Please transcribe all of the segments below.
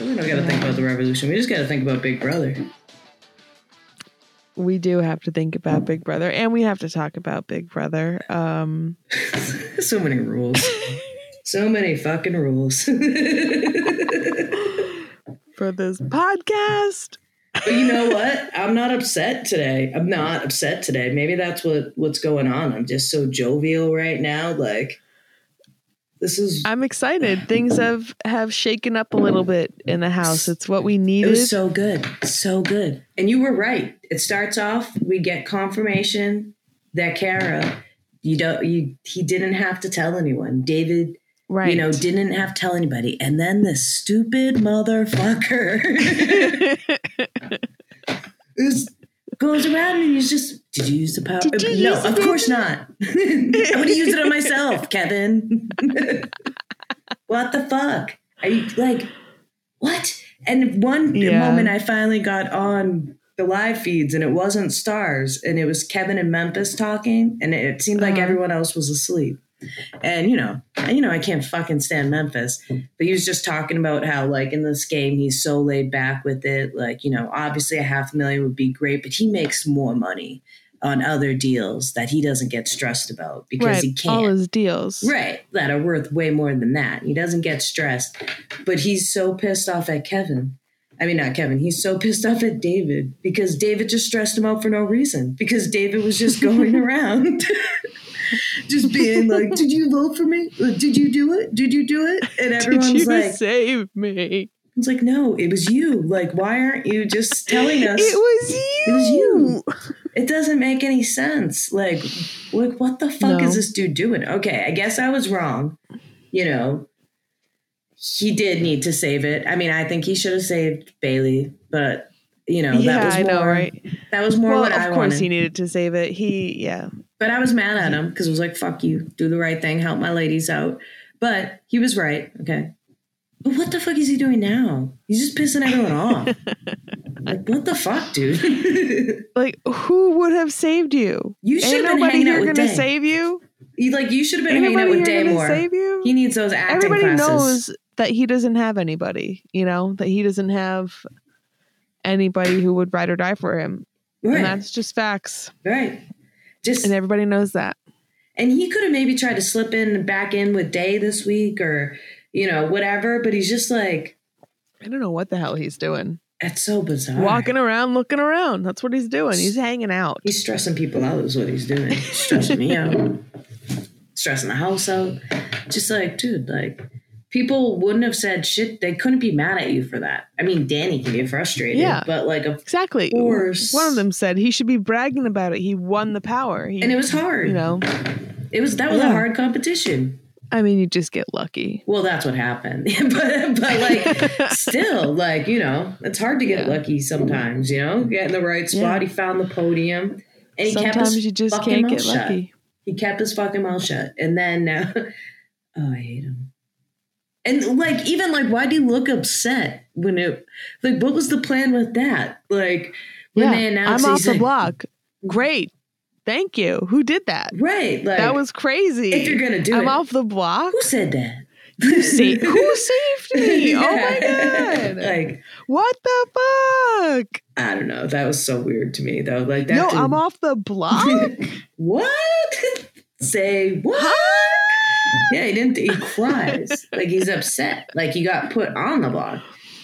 We don't gotta think about the revolution. We just gotta think about Big Brother. We do have to think about Big Brother, and we have to talk about Big Brother. Um, so many rules. so many fucking rules. for this podcast. But you know what? I'm not upset today. I'm not upset today. Maybe that's what what's going on. I'm just so jovial right now. Like this is. I'm excited. Things have have shaken up a little bit in the house. It's what we It needed. was so good, so good. And you were right. It starts off. We get confirmation that Kara, you don't. You he didn't have to tell anyone. David right. you know, didn't have to tell anybody. And then this stupid motherfucker is, goes around and he's just, did you use the power? No, use of it? course not. I would have used it on myself, Kevin. what the fuck? Are you like, what? And one Yeah. moment I finally got on the live feeds and it wasn't stars and it was Kevin and Memphis talking and it seemed like Uh-huh. everyone else was asleep. And you know, you know, I can't fucking stand Memphis, but he was just talking about how, like, in this game, he's so laid back with it. Like, you know, obviously a half million would be great, but he makes more money on other deals that he doesn't get stressed about because right. he can't. All his deals. Right, that are worth way more than that. He doesn't get stressed, but he's so pissed off at Kevin. I mean, not Kevin. He's so pissed off at David because David just stressed him out for no reason because David was just going around. just being like, "Did you vote for me? Did you do it? Did you do it?" And everyone's like, save me? "It's like, no, it was you. Like, why aren't you just telling us It was you. It was you. it doesn't make any sense. Like, like what the fuck No. is this dude doing? Okay, I guess I was wrong. You know, he did need to save it. I mean, I think he should have saved Bayleigh, but you know, yeah, that was I know, right? That was more Well, what of I course wanted. he needed to save it. He, yeah, but I was mad at mm-hmm. him because it was like, "Fuck you, do the right thing, help my ladies out." But he was right. Okay. But what the fuck is he doing now? He's just pissing everyone off. like, what the fuck, dude? like who would have saved you? you should have been nobody hanging out here with Day. save you. You like you should have been Ain't hanging out with Day more. save you. He needs those acting Everybody classes. knows that he doesn't have anybody. You know that he doesn't have anybody who would ride or die for him, and that's just facts. right. Just And everybody knows that. And he could have maybe tried to slip in back in with Day this week or you know whatever, but he's just like I don't know what the hell he's doing. That's so bizarre. Walking around, looking around. That's what he's doing. He's hanging out. He's stressing people out. Is what he's doing. stressing me out. Stressing the house out. Just like, dude, like people wouldn't have said shit. They couldn't be mad at you for that. I mean, Danny can be frustrated, Yeah. but like, of Exactly. course. One of them said he should be bragging about it. He won the power. He, and it was hard. you know, it was that was a hard competition. I mean, you just get lucky. Well, that's what happened. but but like still, like, you know, it's hard to get Yeah. lucky sometimes, you know? Get in the right spot. Yeah. He found the podium. And he kept his you just can't mouth get shut. He kept his fucking mouth shut. And then uh, oh, I hate him. And like even like why do you look upset when it like what was the plan with that? Like when yeah, they announced I'm off the like, block. Great. Thank you. Who did that? Right. Like that was crazy. if you're gonna do I'm it. off the block. who said that? You sa- who saved me? Oh my god! like what the fuck? I don't know. That was so weird to me, though. Like that. No, I'm off the block. what? Say what? Yeah, he didn't. He cries like he's upset. Like he got put on the block.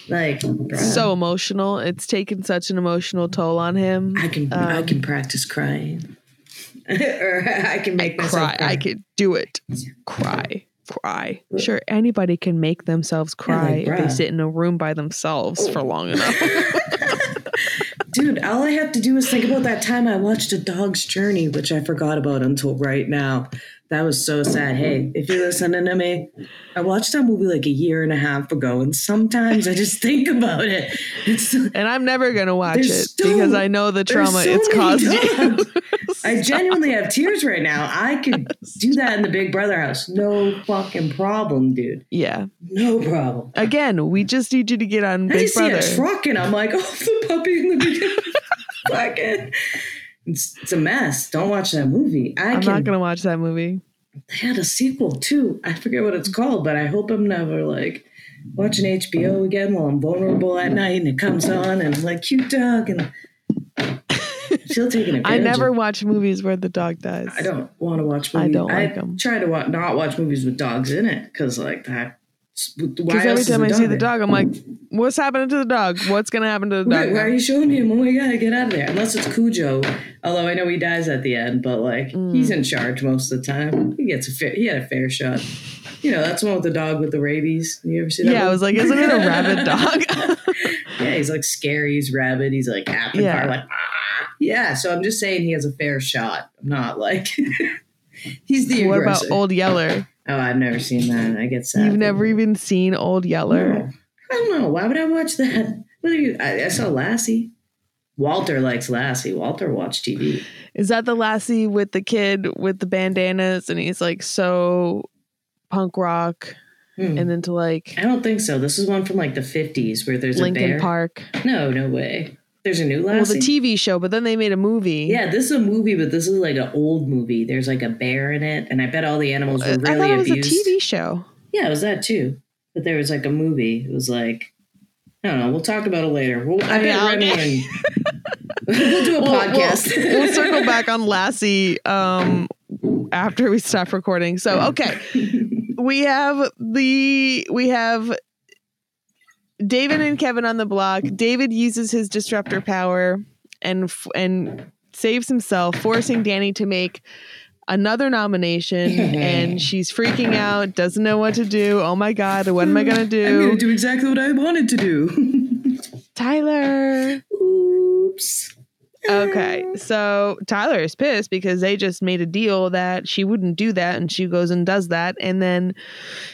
Like bruh, so emotional. It's taken such an emotional toll on him. I can I um, can practice crying, or I can make myself cry. cry. I could do it. Cry. Cry. Sure, anybody can make themselves cry like, if they sit in a room by themselves for long enough. Dude, all I have to do is think about that time I watched A Dog's Journey, which I forgot about until right now. That was so sad. Hey, if you're listening to me, I watched that movie like a year and a half ago, and sometimes I just think about it. It's and I'm never gonna watch it so- because I know the trauma so it's caused. I genuinely have tears right now. I could do that in the Big Brother house. No fucking problem, dude. yeah. No problem. Again, we just need you to get on I Big just Brother. see a truck and I'm like, oh, the puppy in the beginning. fucking. It's, it's a mess. Don't watch that movie. I I'm can not gonna watch that movie. They had a sequel too. I forget what it's called, but I hope I'm never like watching HBO again while I'm vulnerable at night and it comes on and I'm like cute dog and she'll take an I never watch movies where the dog dies. I don't want to watch I movies. don't like 'em. try to wa- not watch movies with dogs in it because like that. Why Because every time I see the dog, I'm like, "What's happening to the dog? What's gonna happen to the dog?" why are you showing him? Oh my god, get out of there! Unless it's Cujo, although I know he dies at the end, but like Mm. he's in charge most of the time. He gets a fair, he had a fair shot. You know, that's the one with the dog with the rabies. You ever see that? yeah, I was like, "Isn't it a rabid dog?" yeah, he's like scary. He's rabid. He's like apple Yeah. car, like ah. yeah. So I'm just saying he has a fair shot. I'm not like he's the what about. Old Yeller? Oh, I've never seen that. I get sad. You've never even seen Old Yeller? No. I don't know. Why would I watch that? What are you? I, I saw Lassie. Walter likes Lassie. Walter watched TV. Is that the lassie with the kid with the bandanas and he's like so punk rock Hmm. and into like I don't think so. This is one from like the 50s where there's a Lincoln bear. Park? No, no way. There's a new lassie. Well, the TV show, but then they made a movie. yeah, this is a movie, but this is like an old movie. There's like a bear in it, and I bet all the animals were I thought really it was abused. a TV show. Yeah, it was that too. But there was like a movie. It was like I don't know. We'll talk about it later. We'll, I bet Yeah, Remy okay. and- we'll do a We'll- we'll- podcast. We'll, circle back on Lassie um, after we stop recording. So okay, we have the we have David and Kevin on the block. David uses his disruptor power and f- and saves himself, forcing Danny to make another nomination. and she's freaking out, doesn't know what to do. Oh my god, what am I gonna do? I'm gonna do exactly what I wanted to do. Tyler. Oops. Okay, so Tyler is pissed because they just made a deal that she wouldn't do that, and she goes and does that, and then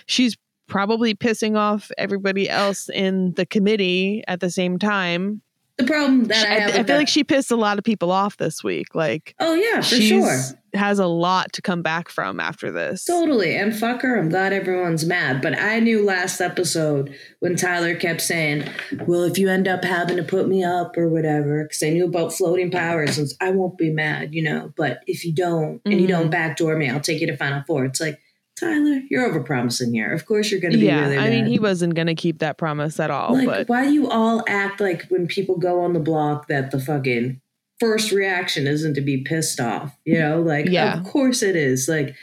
she's probably pissing off everybody else in the committee at the same time. The problem that I I, have, I with feel that- like she pissed a lot of people off this week. Like oh yeah, for sure, has a lot to come back from after this. totally. And fuck her. I'm glad everyone's mad. But I knew last episode when Tyler kept saying, "Well, if you end up having to put me up or whatever," because I knew about floating powers, and I won't be mad, you know. But if you don't, and you don't mm-hmm. backdoor me, I'll take you to Final Four. It's like Tyler, you're overpromising here. Of course, you're going to be yeah, really I mean, he wasn't going to keep that promise at all. like, but why do you all act like when people go on the block that the fucking first reaction isn't to be pissed off? You know, like, Yeah. of course it is. Like,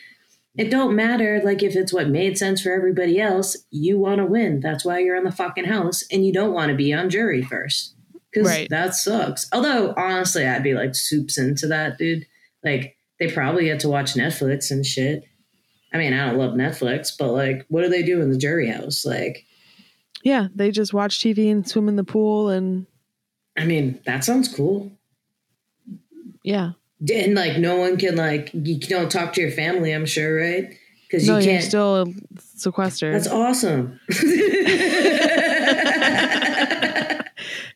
it don't matter. Like, if it's what made sense for everybody else, you want to win. That's why you're in the fucking house, and you don't want to be on jury first because Right. that sucks. Although, honestly, I'd be like soups into that, dude. Like, they probably get to watch Netflix and shit. I mean, I don't love Netflix, but like, what do they do in the jury house? Like, yeah, they just watch TV and swim in the pool, and I mean, that sounds cool. yeah, And like no one can like you don't talk to your family, I'm sure, right? Because no, you you're can't. still sequestered. that's awesome.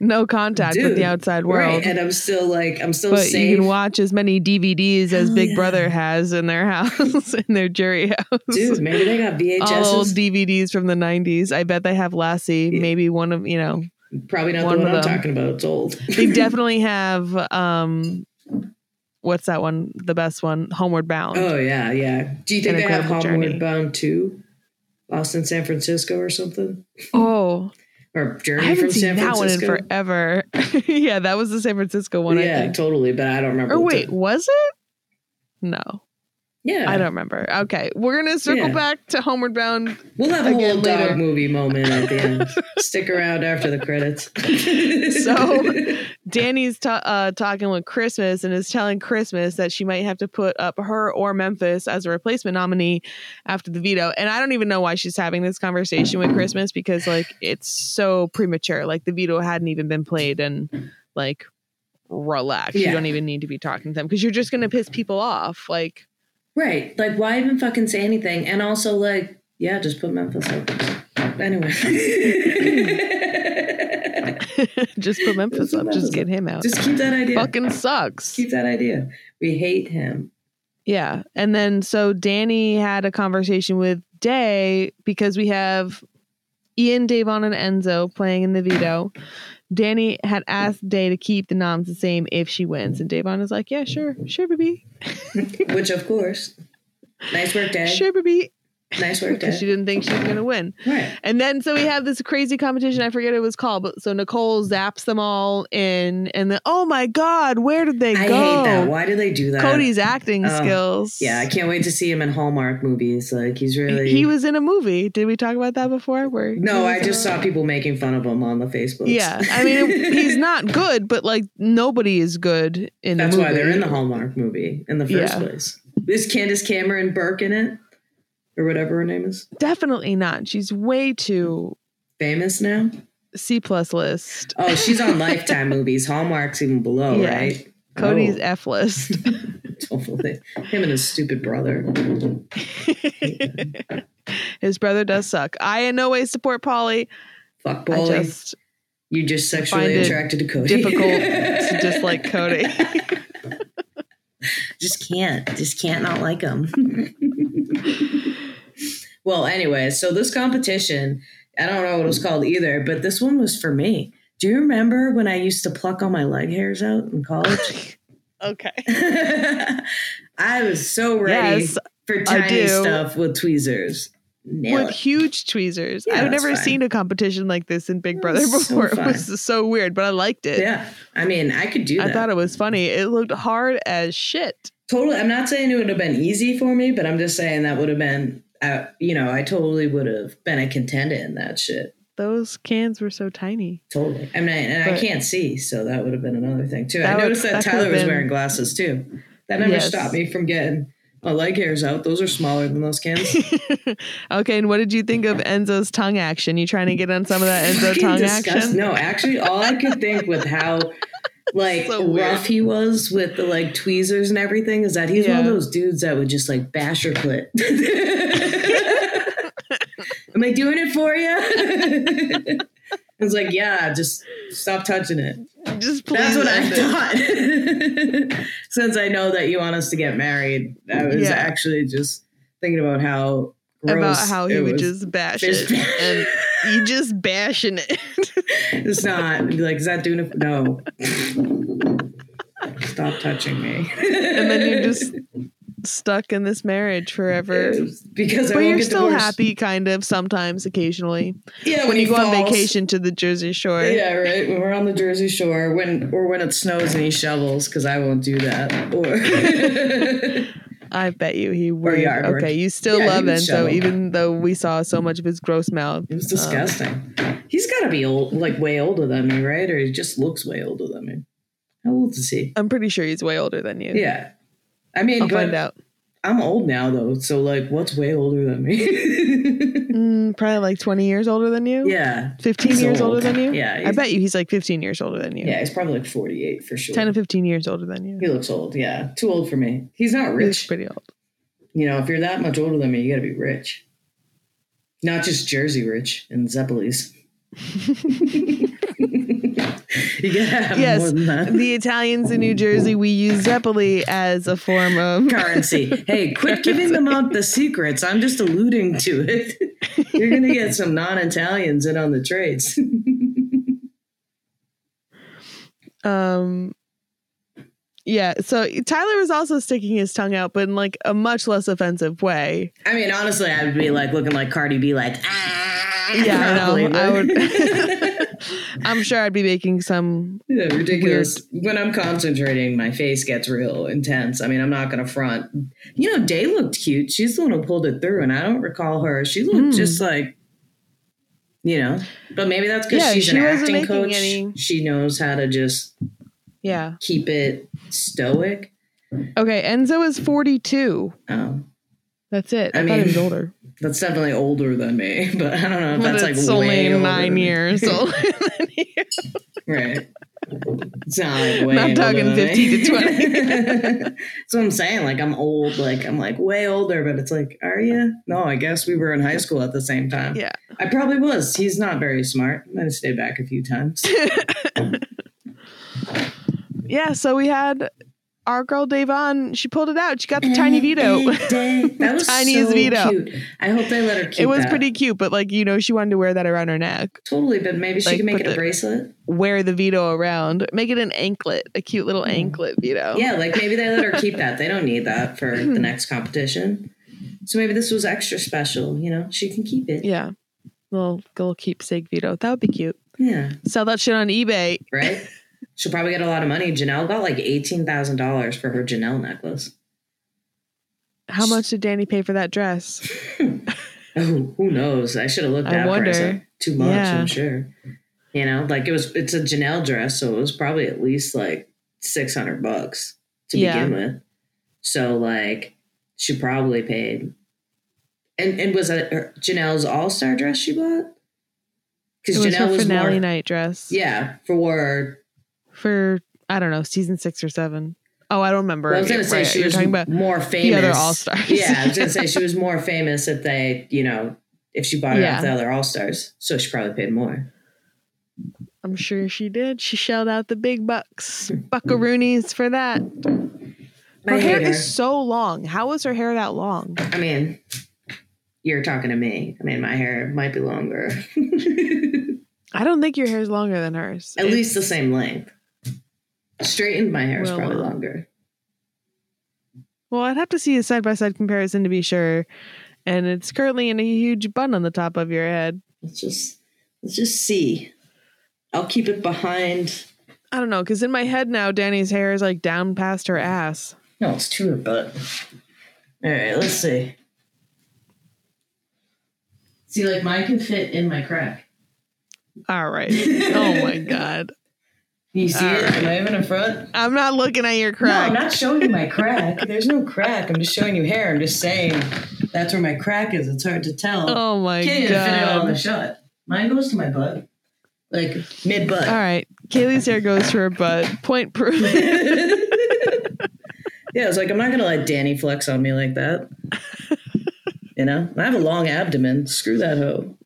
no contact with the outside world. right? And I'm still like I'm still but safe. you can watch as many DVDs as Hell Big yeah. Brother has in their house, in their jury house. Dude, maybe they got All old DVDs from the 90s. I bet they have Lassie. Yeah. Maybe one of, you know, Probably not one the one I'm talking about. It's old. they definitely have, um, what's that one? The best one, Homeward Bound. oh yeah, yeah. Do you think An they have Homeward Journey. Bound too? Lost in San Francisco or something? Oh, Or I Journey haven't from seen San that one in forever. yeah, that was the San Francisco one, I yeah, think. totally. But I don't remember. Oh, or wait, ti- was it? No, yeah, I don't remember. Okay, we're going to circle Yeah. back to Homeward Bound We'll have a whole later. dog movie moment at the end. Stick around after the credits. So- Danny's ta- uh, talking with Christmas and is telling Christmas that she might have to put up her or Memphis as a replacement nominee after the veto. And I don't even know why she's having this conversation with Christmas because, like, it's so premature. Like, the veto hadn't even been played and, like, relax. You don't even need to be talking to them because you're just going to piss people off. Like, right. Like, why even fucking say anything? And also, like, yeah, just put Memphis up. Anyway. just put Memphis put up. Memphis Just get him out. just keep that idea. Fucking sucks. Keep that idea. We hate him. Yeah. And then so Danny had a conversation with Day because we have Ian, Da'Vonne, and Enzo playing in the veto. Danny had mm. asked Day to keep the noms the same if she wins. And Da'Vonne is like, Yeah, sure, sure, baby. Which, of course, Nice work, Day. Sure, baby. Nice work, Because she didn't think she was going to win. Right. And then so we have this crazy competition. I forget what it was called, but so Nicole zaps them all in, and then oh my god, where did they I go? hate that. Why do they do that? Cody's acting Oh, skills. Yeah, I can't wait to see him in Hallmark movies. Like he's really. He was in a movie. Did we talk about that before? Where No, I just saw people making fun of him on the Facebook. Yeah, I mean he's not good, but like nobody is good in That's the movie. That's why they're in the Hallmark movie in the first Yeah. place. Is Candace Cameron Bure in it, or whatever her name is? Definitely not. She's way too Famous now. C plus list. Oh, she's on Lifetime movies. Hallmark's even below, Yeah. right? Cody's Oh, F list. totally. Him and his stupid brother. His brother does suck. I in no way support Paulie. Fuck Paulie. just you just sexually attracted to Cody. difficult to dislike Cody. just can't. Just can't not like him. Well, anyway, so this competition, I don't know what it was called either, but this one was for me. Do you remember when I used to pluck all my leg hairs out in college? okay. I was so ready Yes, for tiny stuff with tweezers. Nail with it. huge tweezers. Yeah, I've never fine. seen a competition like this in Big Brother That's so before. it was so weird, but I liked it. Yeah, I mean, I could do that. I thought it was funny. It looked hard as shit. totally. I'm not saying it would have been easy for me, but I'm just saying that would have been, uh, you know, I totally would have been a contender in that shit. Those cans were so tiny. Totally. I mean, and I can't see, so that would have been another thing too. I would- noticed that, that Tyler was been- wearing glasses too. That never Yes. stopped me from getting my leg hairs out. Those are smaller than those cans. okay, and what did you think of Enzo's tongue action? You trying to get on some of that Enzo tongue disgust- action? No, actually, all I could think with how like So rough he was with the like tweezers and everything is that he's one of those dudes that would just like bash your clit. Am I doing it for you? I was like, yeah, just stop touching it. Just please. That's what I it. thought. Since I know that you want us to get married, I was Yeah. actually just thinking about how About how he it would just bash Just it, and you just bashing it. It's not like, is that doing it? No. Stop touching me. and then you're just stuck in this marriage forever. because I But you're still divorced. happy, kind of, sometimes, occasionally. Yeah, When you he go on vacation to the Jersey Shore. Yeah, right. When we're on the Jersey Shore, when or when it snows and he shovels, because I won't do that. Or I bet you he would. Okay, you still Yeah, love Enzo, even though we saw so much of his gross mouth. it was um, disgusting. He's got to be old, like way older than me, right? Or he just looks way older than me. How old is he? I'm pretty sure he's way older than you. Yeah, I mean, I'll but find out. I'm old now though, so like, what's way older than me? Mm, probably like 20 years older than you. yeah, 15 He's years old. older than you. Yeah, I bet you he's like 15 years older than you. yeah, he's probably like 48 for sure. 10 to 15 years older than you. He looks old. Yeah, too old for me. He's not He's rich. pretty old. You know, if you're that much older than me, you got to be rich. Not just Jersey rich and Zeppelis. you Yes, more than that. the Italians in New Jersey, we use Zeppeli as a form of currency. Hey, quit giving them out the secrets. I'm just alluding to it. You're gonna get some non-Italians in on the trades. um yeah so tyler was also sticking his tongue out but in like a much less offensive way I mean, honestly, I would be like looking like Cardi B, like ah. yeah i know i would i'm sure i'd be making some Yeah, ridiculous. When I'm concentrating, my face gets real intense. I mean, I'm not gonna front. You know, Day looked cute. She's the one who pulled it through, and I don't recall her. She looked Hmm. just like, you know. But maybe that's because Yeah, she's she an acting coach. any- She knows how to just yeah keep it stoic. okay enzo is 42 Oh, that's it I i, thought he mean, was older that's definitely older than me. But I don't know if that's like only nine years older than you. Right. It's not like way Not talking than 50 me. to 20. That's what I'm saying. Like I'm old. Like I'm like way older, but it's like, are you? No, I guess we were in high school at the same time. yeah I probably was. He's not very smart. I'm gonna stay back a few times. yeah so we had our girl Da'Vonne, she pulled it out. She got the tiny veto. that was Tiniest so veto. cute. I hope they let her keep it It was that. pretty cute, but like, you know, she wanted to wear that around her neck. Totally, but maybe she Like, can make it a the- bracelet. Wear the veto around. Make it an anklet, a cute little mm-hmm. anklet veto. Yeah, like maybe they let her keep that. They don't need that for the next competition. So maybe this was extra special, you know? She can keep it. Yeah. Little little keepsake veto. That would be cute. Yeah. Sell that shit on eBay. Right? She'll probably get a lot of money. Janelle got like $18,000 for her Janelle necklace. How much did Danny pay for that dress? Oh, who knows? I should have looked I that price up. Too much, Yeah. I'm sure. You know, like it was it's a Janelle dress, so it was probably at least like 600 bucks to Yeah. begin with. So like she probably paid. And and was it her- Janelle's All-Star dress she bought? Cuz Janelle was finale more night dress. Yeah, for For I don't know, season six or seven. Oh, I don't remember. well, I was gonna say Right, she you're was talking about more famous. other All-Stars. Yeah, I was gonna say she was more famous if they, you know, if she bought it Yeah. off the other All Stars. So she probably paid more. I'm sure she did. She shelled out the big bucks, buckaroonies for that. Her hair her. is so long. How was her hair that long? I mean, you're talking to me. I mean, my hair might be longer. I don't think your hair is longer than hers. At least the same length. Straightened, my hair is Well, probably uh, longer. Well, I'd have to see a side by side comparison to be sure. And it's currently in a huge bun on the top of your head. Let's just let's just see. I'll keep it behind. I don't know, because in my head now, Danny's hair is like down past her ass. No, it's to her butt. All right, let's see. See, like mine can fit in my crack. All right. oh my God. You see All it? right. Am I even in front? I'm not looking at your crack. No, I'm not showing you my crack. There's no crack. I'm just showing you hair. I'm just saying that's where my crack is. It's hard to tell. oh my god! Can't even fit it all in the shot. Mine goes to my butt, like mid butt. All right. Kaylee's hair goes to her butt. Point proven. yeah, it's like I'm not gonna let Danny flex on me like that. you know, I have a long abdomen. Screw that hoe.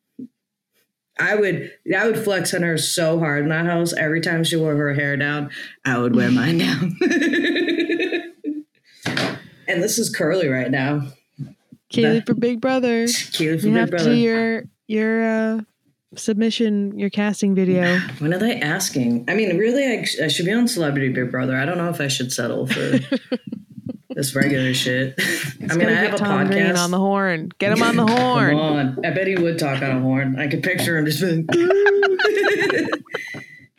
I would, I would flex on her so hard in that house. Every time she wore her hair down, I would wear mine down. and this is curly right now. Kaylee for Big Brother. Keely You from have Big to Brother. do your your uh, submission, your casting video. When are they asking? I mean, really, I, I should be on Celebrity Big Brother. I don't know if I should settle for this regular shit. I mean, I have a Tom Green on the horn. Get him on the horn. Come on. I bet he would talk on a horn. I could picture him just being.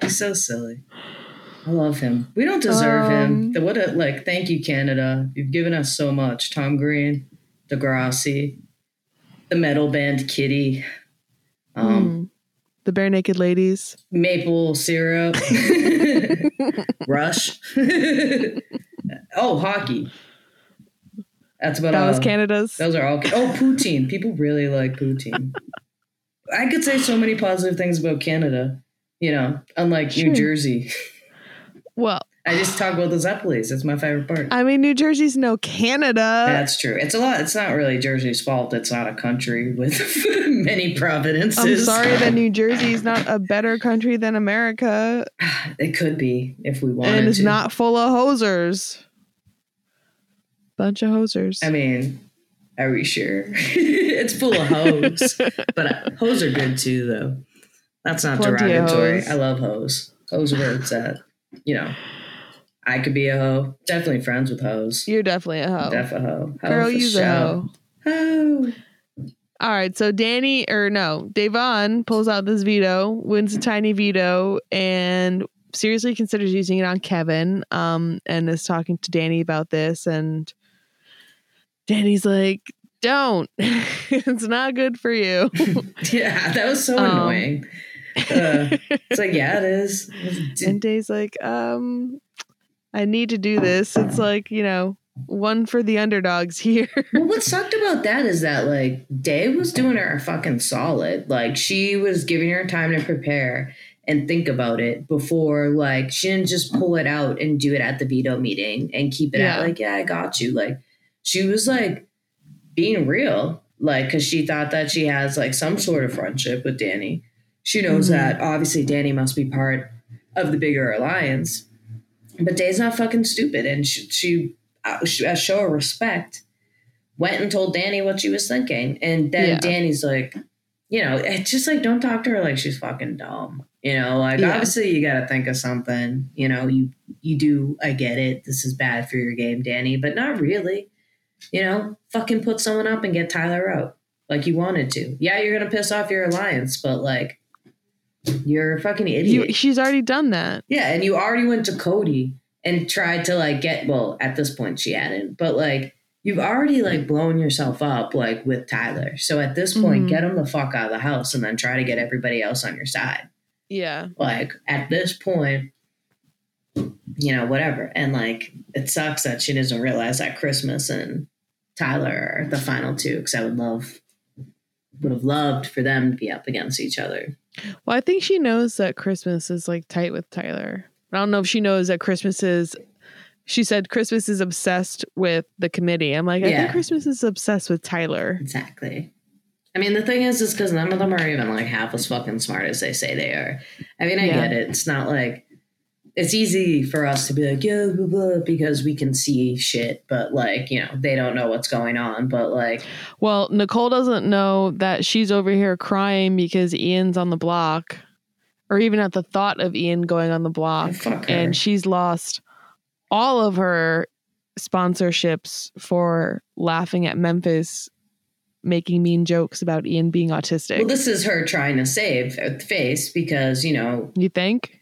He's so silly. I love him. We don't deserve him. Um, The, what a like. Thank you, Canada. You've given us so much. Tom Green, Degrassi, the metal band Kittie, um, Mm. The Barenaked Ladies. maple syrup, Rush. oh, hockey. That's about That all. was uh, Canada's. Those are all. Oh, poutine. People really like poutine. I could say so many positive things about Canada. You know, unlike Sure. New Jersey. Well, I just talk about the Zeppelis. That's my favorite part. I mean, New Jersey's no Canada. That's true. It's a lot. It's not really Jersey's fault. It's not a country with many providences. I'm sorry that New Jersey's not a better country than America It could be if we wanted and is to. not full of hosers. Bunch of hosers. I mean, are we sure? it's full of hoes, but uh, hoes are good too, though. That's not Plenty derogatory. I love hoes. Hoes are where it's at. You know, I could be a hoe. Definitely friends with hoes. You're definitely a hoe. Def a hoe. Hoe Girl, you's a hoe. Hoe. All right, so Danny or no, Da'Vonne pulls out this veto, wins a tiny veto, and seriously considers using it on Kevin. Um, and is talking to Danny about this, and Danny's like, "Don't, it's not good for you." Yeah, that was so Um, annoying. Uh, it's like, yeah, it is. and Day's like, "Um, I need to do this. It's like you know, one for the underdogs here." Well, what sucked about that is that like Day was doing her a fucking solid. Like she was giving her time to prepare and think about it before like she didn't just pull it out and do it at the veto meeting and keep it Yeah. at like, yeah, I got you. Like she was like being real, like because she thought that she has like some sort of friendship with Danny. She knows Mhm. that obviously Danny must be part of the bigger alliance. But Day's not fucking stupid, and she, she, uh, she a show of respect, went and told Danny what she was thinking, and then Yeah. Danny's like, you know, it's just like don't talk to her like she's fucking dumb. You know, like Yeah. obviously you got to think of something. You know, you you do. I get it. This is bad for your game, Danny, but not really. You know, fucking put someone up and get Tyler out like you wanted to. Yeah, you're gonna piss off your alliance, but like you're a fucking idiot. You, she's already done that. Yeah, and you already went to Cody and tried to like get well, at this point she hadn't, but like you've already like blown yourself up like with Tyler. So at this point, Mhm. get him the fuck out of the house and then try to get everybody else on your side. Yeah. Like at this point, you know, whatever. And like it sucks that she doesn't realize that Christmas and Tyler are the final two because I would love would have loved for them to be up against each other. Well, I think she knows that Christmas is like tight with Tyler. I don't know if she knows that Christmas is. She said Christmas is obsessed with the committee. I'm like, I Yeah. think Christmas is obsessed with Tyler. Exactly. I mean, the thing is, is because none of them are even like half as fucking smart as they say they are. I mean, I Yeah. get it. It's not like it's easy for us to be like, yeah, blah, blah, because we can see shit, but like, you know, they don't know what's going on. But like, Well, Nicole doesn't know that she's over here crying because Ian's on the block, or even at the thought of Ian going on the block. and she's lost all of her sponsorships for laughing at Memphis making mean jokes about Ian being autistic. well, this is her trying to save face because, you know, you think?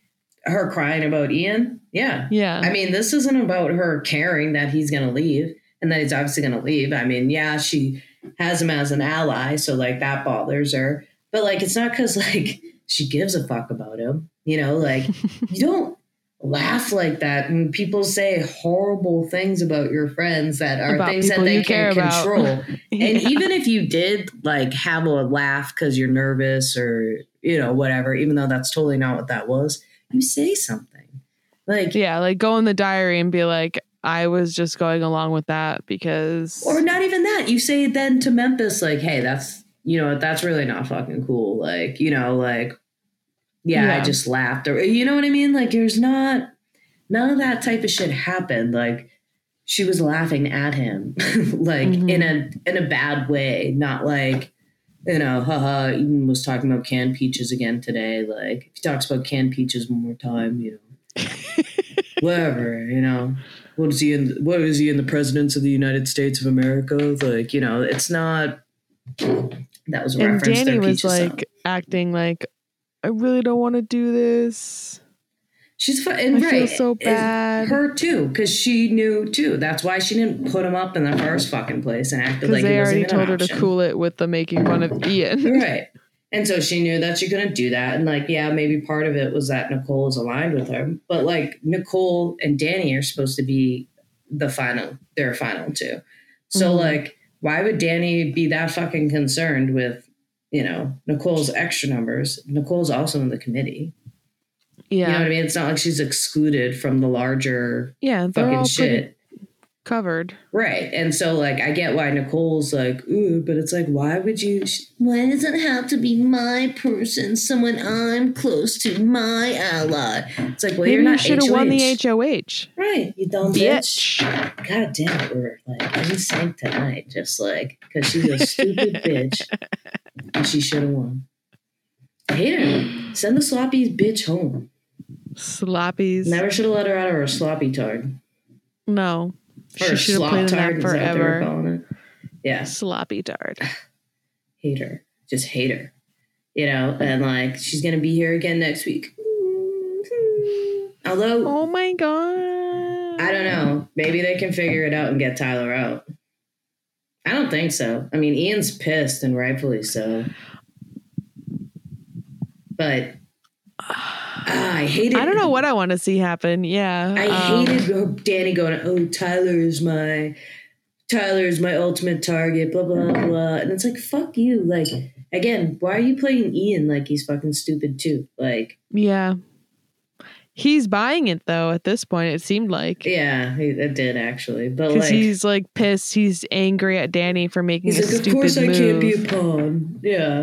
Her crying about Ian. Yeah. Yeah. I mean, this isn't about her caring that he's going to leave and that he's obviously going to leave. I mean, yeah, she has him as an ally, so like that bothers her. But like, it's not because like she gives a fuck about him. You know, like you don't laugh like that when people say horrible things about your friends that are About things that they can control. And even if you did like have a laugh because you're nervous or you know whatever, even though that's totally not what that was, you say something. Like yeah, like go in the diary and be like, I was just going along with that because Or not even that. You say then to Memphis, like, hey, that's you know, that's really not fucking cool. Like, you know, like, yeah, I just laughed. Or you know what I mean? Like, there's not none of that type of shit happened. Like she was laughing at him, like Mhm. in a in a bad way, not like you uh, know, haha, Eden was talking about canned peaches again today. Like, if he talks about canned peaches one more time, you know, whatever, you know. What is he in? What is he in the presidents of the United States of America? Like, you know, it's not. That was a and reference. to Danny was Peaches song. like acting like I really don't want to do this. She's fu- I and feel right, so bad. Her too, because she knew too. That's why she didn't put him up in the first fucking place and acted like they already told her to cool it with the making fun of Ian. right. And so she knew that she couldn't do that. And like, yeah, maybe part of it was that Nicole is aligned with her. But like Nicole and Danny are supposed to be the final, their final two. So Mhm. like, why would Danny be that fucking concerned with, you know, Nicole's extra numbers? Nicole's also in the committee. Yeah. You know what I mean? It's not like she's excluded from the larger yeah, fucking all shit. covered. Right. And so, like, I get why Nicole's like, ooh, but it's like, why would you? Why does it have to be my person, someone I'm close to, my ally? It's like, well, Maybe you're you not should have won the HOH. HOH. Right. You dumb bitch. Bitch. God damn it. We're like in sync tonight, just like, because she's a stupid bitch and she should have won. I hate her. Send the sloppy bitch home. Sloppies. Never should have let her out of her sloppy tard. No. Or She should have played in tard, that is that what they were forever. it? Yeah. Sloppy dart. hate her, just hate her, you know, and like she's gonna be here again next week. Although Oh my god. I don't know, maybe they can figure it out and get Tyler out. I don't think so. I mean, Ian's pissed and rightfully so, but I hated. It. I don't know what I want to see happen. Yeah. I um, hated Danny going, "Oh, Tyler is my Tyler is my ultimate target." Blah blah blah, and it's like, "Fuck you!" Like again, why are you playing Ian like he's fucking stupid too? Like, Yeah. He's buying it though at this point, it seemed like. yeah, it did actually, but like, he's like pissed. He's angry at Danny for making he's a like, "Of stupid course I can't be a pawn." Yeah,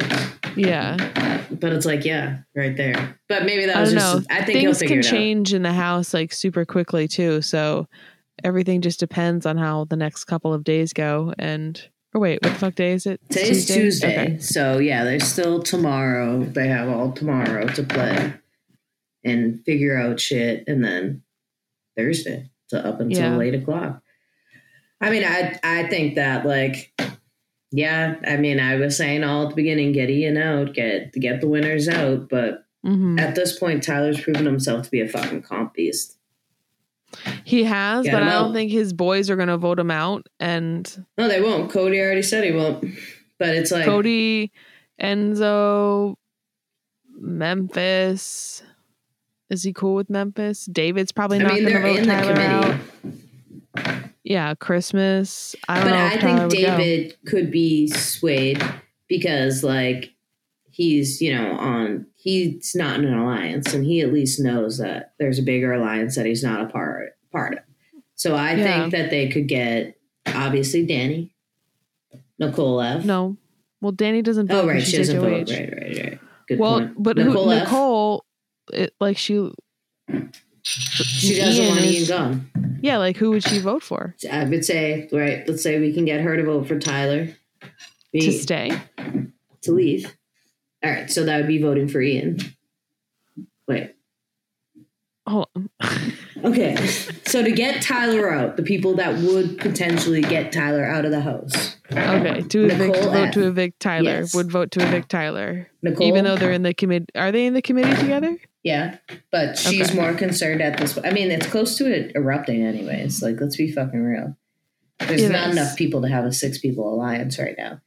yeah. but it's like, yeah, right there. But maybe that was just. know. I think he'll Things figure can it out. change in the house like super quickly too. So everything just depends on how the next couple of days go. And or wait, what the fuck day is it? Today's Tuesday, Okay. so yeah, there's still tomorrow. They have all tomorrow to play and figure out shit, and then Thursday to up until Yeah. eight o'clock. I mean, I I think that like, yeah. I mean, I was saying all at the beginning, get Ian out, get get the winners out. But Mhm. at this point, Tyler's proven himself to be a fucking comp beast. He has, Get but I don't out. think his boys are going to vote him out. And No, they won't. Cody already said he won't. But it's like Cody, Enzo, Memphis. Is he cool with Memphis? David's probably I not mean, going to they're vote in the committee. out. Yeah, Christmas. I don't but know. I think. David could be swayed because like he's you know on he's not in an alliance and he at least knows that there's a bigger alliance that he's not a part part of. So I Yeah. think that they could get obviously Danny, Nicole F. No. Well, Danny doesn't vote. Oh right, she doesn't vote. Right, right, right. Good point. well, point. but Nicole who, Nicole, it, like she, she doesn't Ian want Ian gone. Yeah, like who would she vote for I would say right. Let's say we can get her to vote for Tyler. to stay? to leave. All right, so that would be voting for Ian. Wait. Hold on. Okay. So to get Tyler out, the people that would potentially get Tyler out of the house. okay, to evict, Nicole vote F. to evict Tyler. Yes. Would vote to evict Tyler, Nicole. even though they're in the committee. Are they in the committee together? Yeah, but she's Okay. more concerned at this. I mean, it's close to it erupting, anyways. Like, let's be fucking real. There's It not is. enough people to have a six people alliance right now.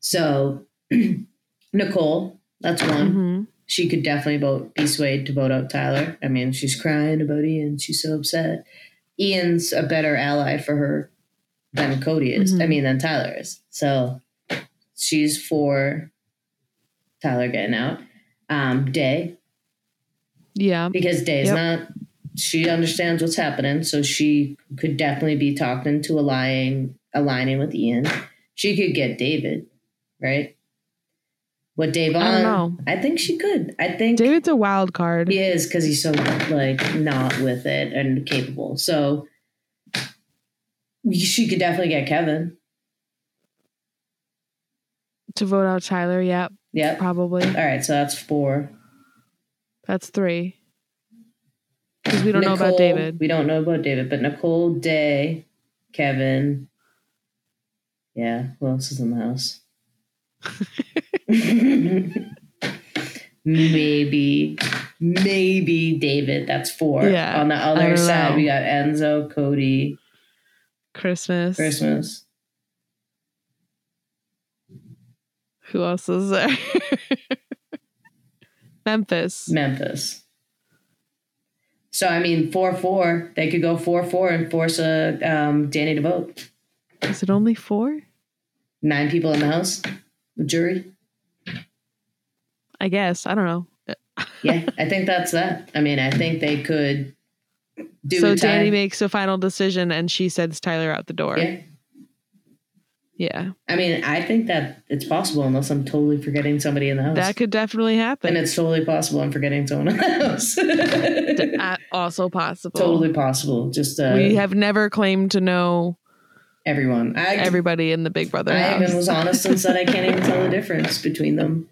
So, Nicole, that's one. hmm she could definitely vote be swayed to vote out Tyler. I mean, she's crying about Ian. She's so upset. Ian's a better ally for her than Cody is. Mhm. I mean, than Tyler is. So she's for Tyler getting out. Um, Day Yeah. because Day's Yep. not. She understands what's happening, so she could definitely be talking to aligning aligning with Ian. She could get David, right? What Dave? I don't know. I think she could. I think David's a wild card. he is because he's so like not with it and capable. So she could definitely get Kevin. To vote out Tyler, Yep. Yep. probably. All right, so that's four. That's three. Because we don't know about David. We don't know about David, but Nicole, Day, Kevin. Yeah, who else is in the house? Maybe, maybe David. That's four. Yeah, On the other side, know. we got Enzo, Cody, Christmas. Christmas. Who else is there? Memphis. Memphis. So I mean, four four. They could go four four and force a um, Danny to vote. Is it only four? Nine people in the house, jury. I guess. I don't know. Yeah, I think that's that. I mean, I think they could do so. Danny makes a final decision and she sends Tyler out the door. yeah, Yeah. I mean, I think that it's possible unless I'm totally forgetting somebody in the house. That could definitely happen. and it's totally possible I'm forgetting someone in the house. Uh, also possible. totally possible. Just uh, we have never claimed to know everyone. I everybody in the Big Brother I house. even was honest and said I can't even tell the difference between them.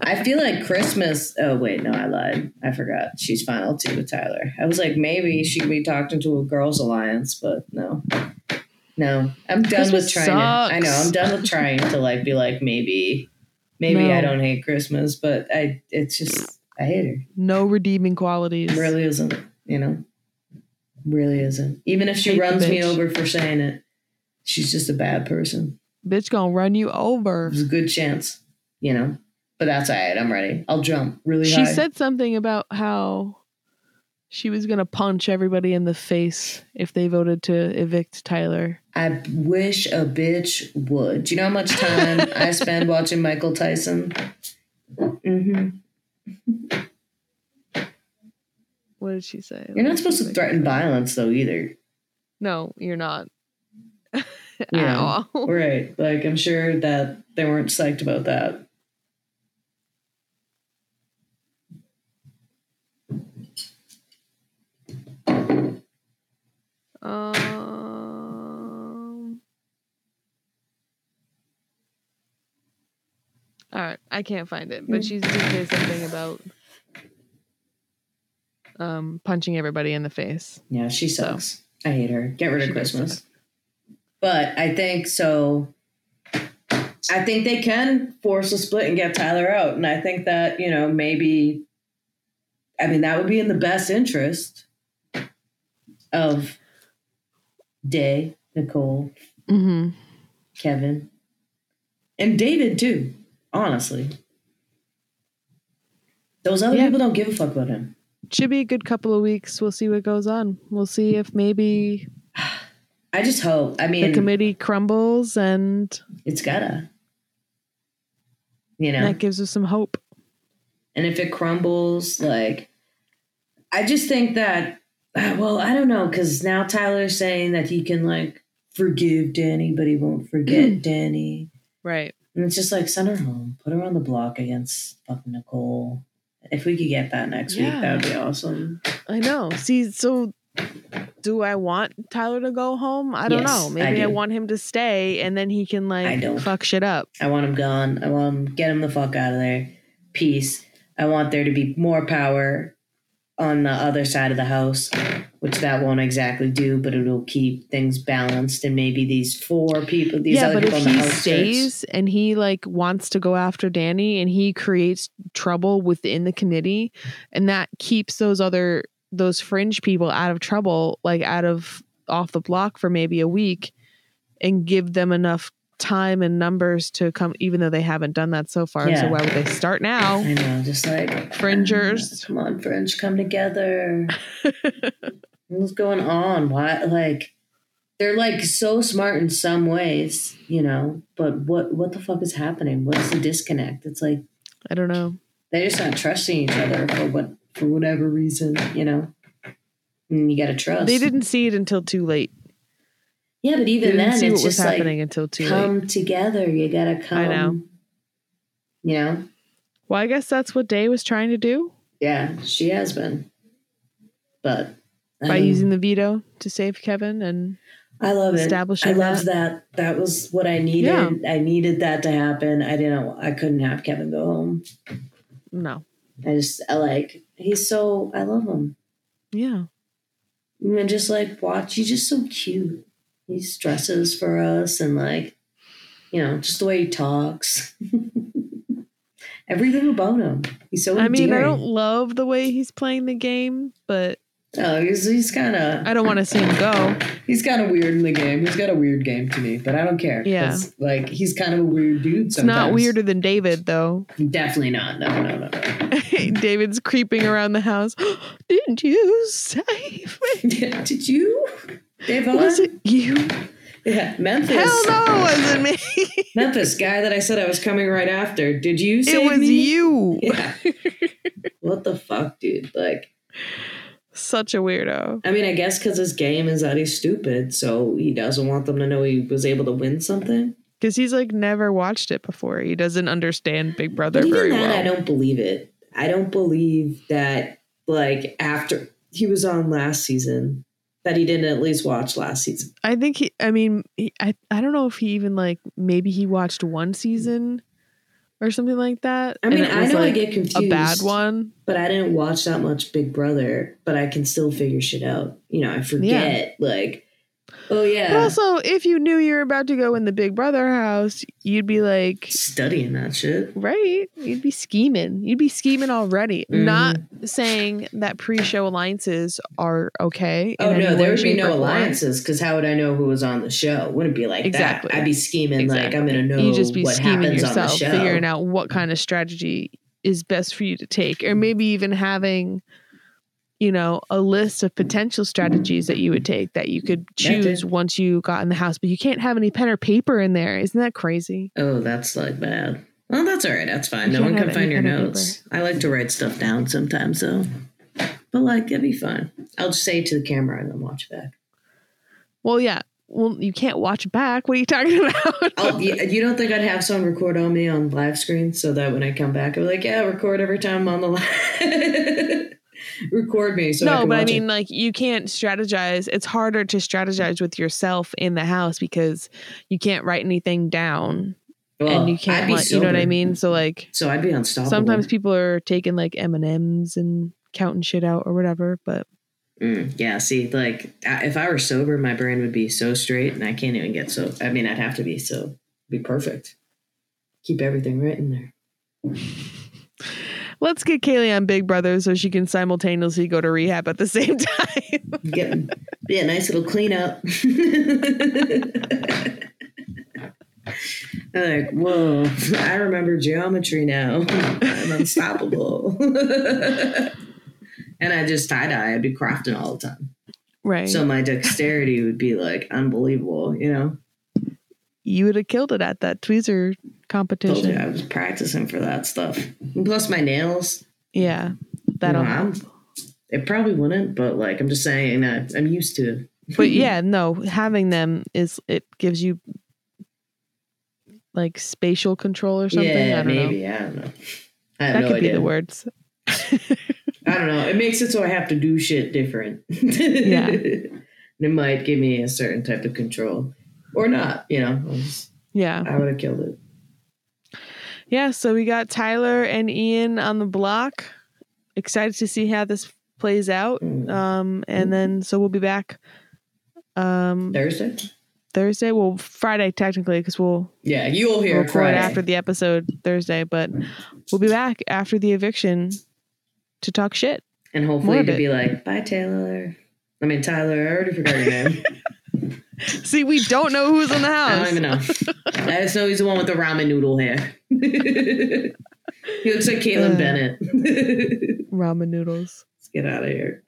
I feel like Christmas. Oh wait, no, I lied. I forgot. She's final two with Tyler. I was like, maybe she could be talking to a girls' alliance, but no, no. I'm done Christmas with trying. To, I know. I'm done with trying to like be like maybe, maybe No. I don't hate Christmas, but I. It's just I hate her. no redeeming qualities. Really isn't. You know, really isn't. Even if she Hate runs me over for saying it, she's just a bad person. Bitch gonna run you over. There's a good chance, you know. But that's all right. I'm ready. I'll jump really She high. said something about how she was gonna punch everybody in the face if they voted to evict Tyler. I wish a bitch would. Do you know how much time I spend watching Michael Tyson? Mm-hmm. What did she say? You're not supposed to threaten violence, though, either. No, you're not. Yeah. all. Right. Like, I'm sure that they weren't psyched about that. Um. All right, I can't find it, but she did say something about um punching everybody in the face. Yeah, she sucks. I hate her. Get rid She of Christmas. But I think so. I think they can force a split and get Tyler out. And I think that, you know, maybe, I mean, that would be in the best interest of Day, Nicole, Mm-hmm. Kevin, and David, too, honestly. Those other Yeah. people don't give a fuck about him. Should be a good couple of weeks. We'll see what goes on. We'll see if maybe I just hope. I mean, the committee crumbles and it's gotta. You know? that gives us some hope. And if it crumbles, like, I just think that, uh, well, I don't know, because now Tyler's saying that he can, like, forgive Dani, but he won't forget Dani. Right. And it's just like, send her home, put her on the block against fucking Nicole. If we could get that next Yeah. week, that would be awesome. I know. See, so do I want Tyler to go home? I don't Yes, know. Maybe I, do. want him to stay and then he can I like fuck shit up. I want him gone. I want him, get him the fuck out of there. Peace. I want there to be more power on the other side of the house, which that won't exactly do, but it'll keep things balanced. And maybe these four people, these yeah, other but people if on the he stays and he like wants to go after Dani and he creates trouble within the committee and that keeps those other those fringe people out of trouble, like out of off the block for maybe a week and give them enough time and numbers to come even though they haven't done that so far. yeah. So why would they start now? I know, just like Fringers. Come on, Fringe, come together. What's going on? Why like they're like so smart in some ways, you know, but what what the fuck is happening? What's the disconnect? It's like I don't know. they're just not trusting each other for what for whatever reason, you know. And you gotta trust. They didn't see it until too late. Yeah, but even then it's what was just like until too late. come together. You gotta come. I know. You know? Well, I guess that's what Day was trying to do Yeah, she has been. But by um, using the veto to save Kevin and I love it. establishing I love that. that. That was what I needed. I needed that to happen. I didn't. I couldn't have Kevin go home. no. I just. I like. He's so. I love him. Yeah. And just like watch. He's just so cute. He dresses for us and like, you know, just the way he talks. Everything about him. He's so. I mean, I don't love the way he's playing the game, but Oh, he's he's kind of. I don't want to see him go. He's kind of weird in the game. He's got a weird game to me, but I don't care. Yeah. Like he's kind of a weird dude. It's not weirder than David, though. Definitely not. No, no, no. no. David's creeping around the house. Didn't you save me? Did you? Devon? Was it you? Yeah, Memphis. Hell no, it wasn't me. Memphis, guy that I said I was coming right after. Did you say it was me? you. Yeah. what the fuck, dude? Like, Such a weirdo. I mean, I guess because his game is that he's stupid, so he doesn't want them to know he was able to win something. Because he's like never watched it before. He doesn't understand Big Brother But even very then, well. I don't believe it. I don't believe that, like, after he was on last season, that he didn't at least watch last season. I think he. I mean, he, I. I don't know if he even like maybe he watched one season or something like that. I mean, I know I get confused. a bad one. but I didn't watch that much Big Brother, but I can still figure shit out. You know, I forget, like, oh yeah, But also, if you knew you were about to go in the Big Brother house, you'd be like, studying that shit. right? You'd be scheming. You'd be scheming already. Mhm. Not saying that pre-show alliances are okay. Oh no, there would be no alliances because how would I know who was on the show? Wouldn't be like Exactly. that. I'd be scheming like I'm Exactly. gonna know you just be scheming happens on the yourself, figuring out what kind of strategy is best for you to take, or maybe even having, you know, a list of potential strategies that you would take that you could choose once you got in the house. But you can't have any pen or paper in there. Isn't that crazy? Oh, that's like bad. Well, that's all right. That's fine. You no one can find your notes. I like to write stuff down sometimes, though. But like, it'd be fun. I'll just say it to the camera and then watch back. Well, yeah. Well, you can't watch back. What are you talking about? You don't think I'd have someone record on me on live screen so that when I come back, I'm like, yeah, record every time I'm on the live. record me so I no, can but I mean, it. like, you can't strategize. It's harder to strategize with yourself in the house because you can't write anything down Well, and you can't, be like, you know what I mean? So, like, So I'd be unstoppable. sometimes people are taking like M and M's and counting shit out or whatever. But Mm, yeah, see, like if I were sober, my brain would be so straight, and I can't even get so. I mean, I'd have to be so be perfect. Keep everything right in there. Let's get Kaylee on Big Brother so she can simultaneously go to rehab at the same time. Get be a nice little cleanup. Like, whoa! I remember geometry now. I'm unstoppable. and I just tie dye. I'd be crafting all the time. right. So my dexterity would be like unbelievable, you know? You would have killed it at that tweezer you competition. I was practicing for that stuff. And plus my nails. Yeah. That'll know, I'm, it probably wouldn't, but like I'm just saying that I'm used to it. but yeah, no, having them is it gives you like spatial control or something. I Yeah, don't know. maybe. I don't know. I have That no could idea. be the words. I don't know. It makes it so I have to do shit different. Yeah. And it might give me a certain type of control. Or not, you know. I was- Yeah. I would have killed it. Yeah, so we got Tyler and Ian on the block. Excited to see how this plays out. Mm. Um and then so we'll be back um Thursday? Thursday, well Friday technically cuz we'll Yeah, you'll hear record Friday. after the episode Thursday, but we'll be back after the eviction to talk shit. and hopefully to be like, bye Taylor. I mean Tyler, I already forgot your name. See, we don't know who's in the house. I don't even know. I just know he's the one with the ramen noodle hair. he looks like Kaitlin Uh. Bennett. Ramen noodles. Let's get out of here.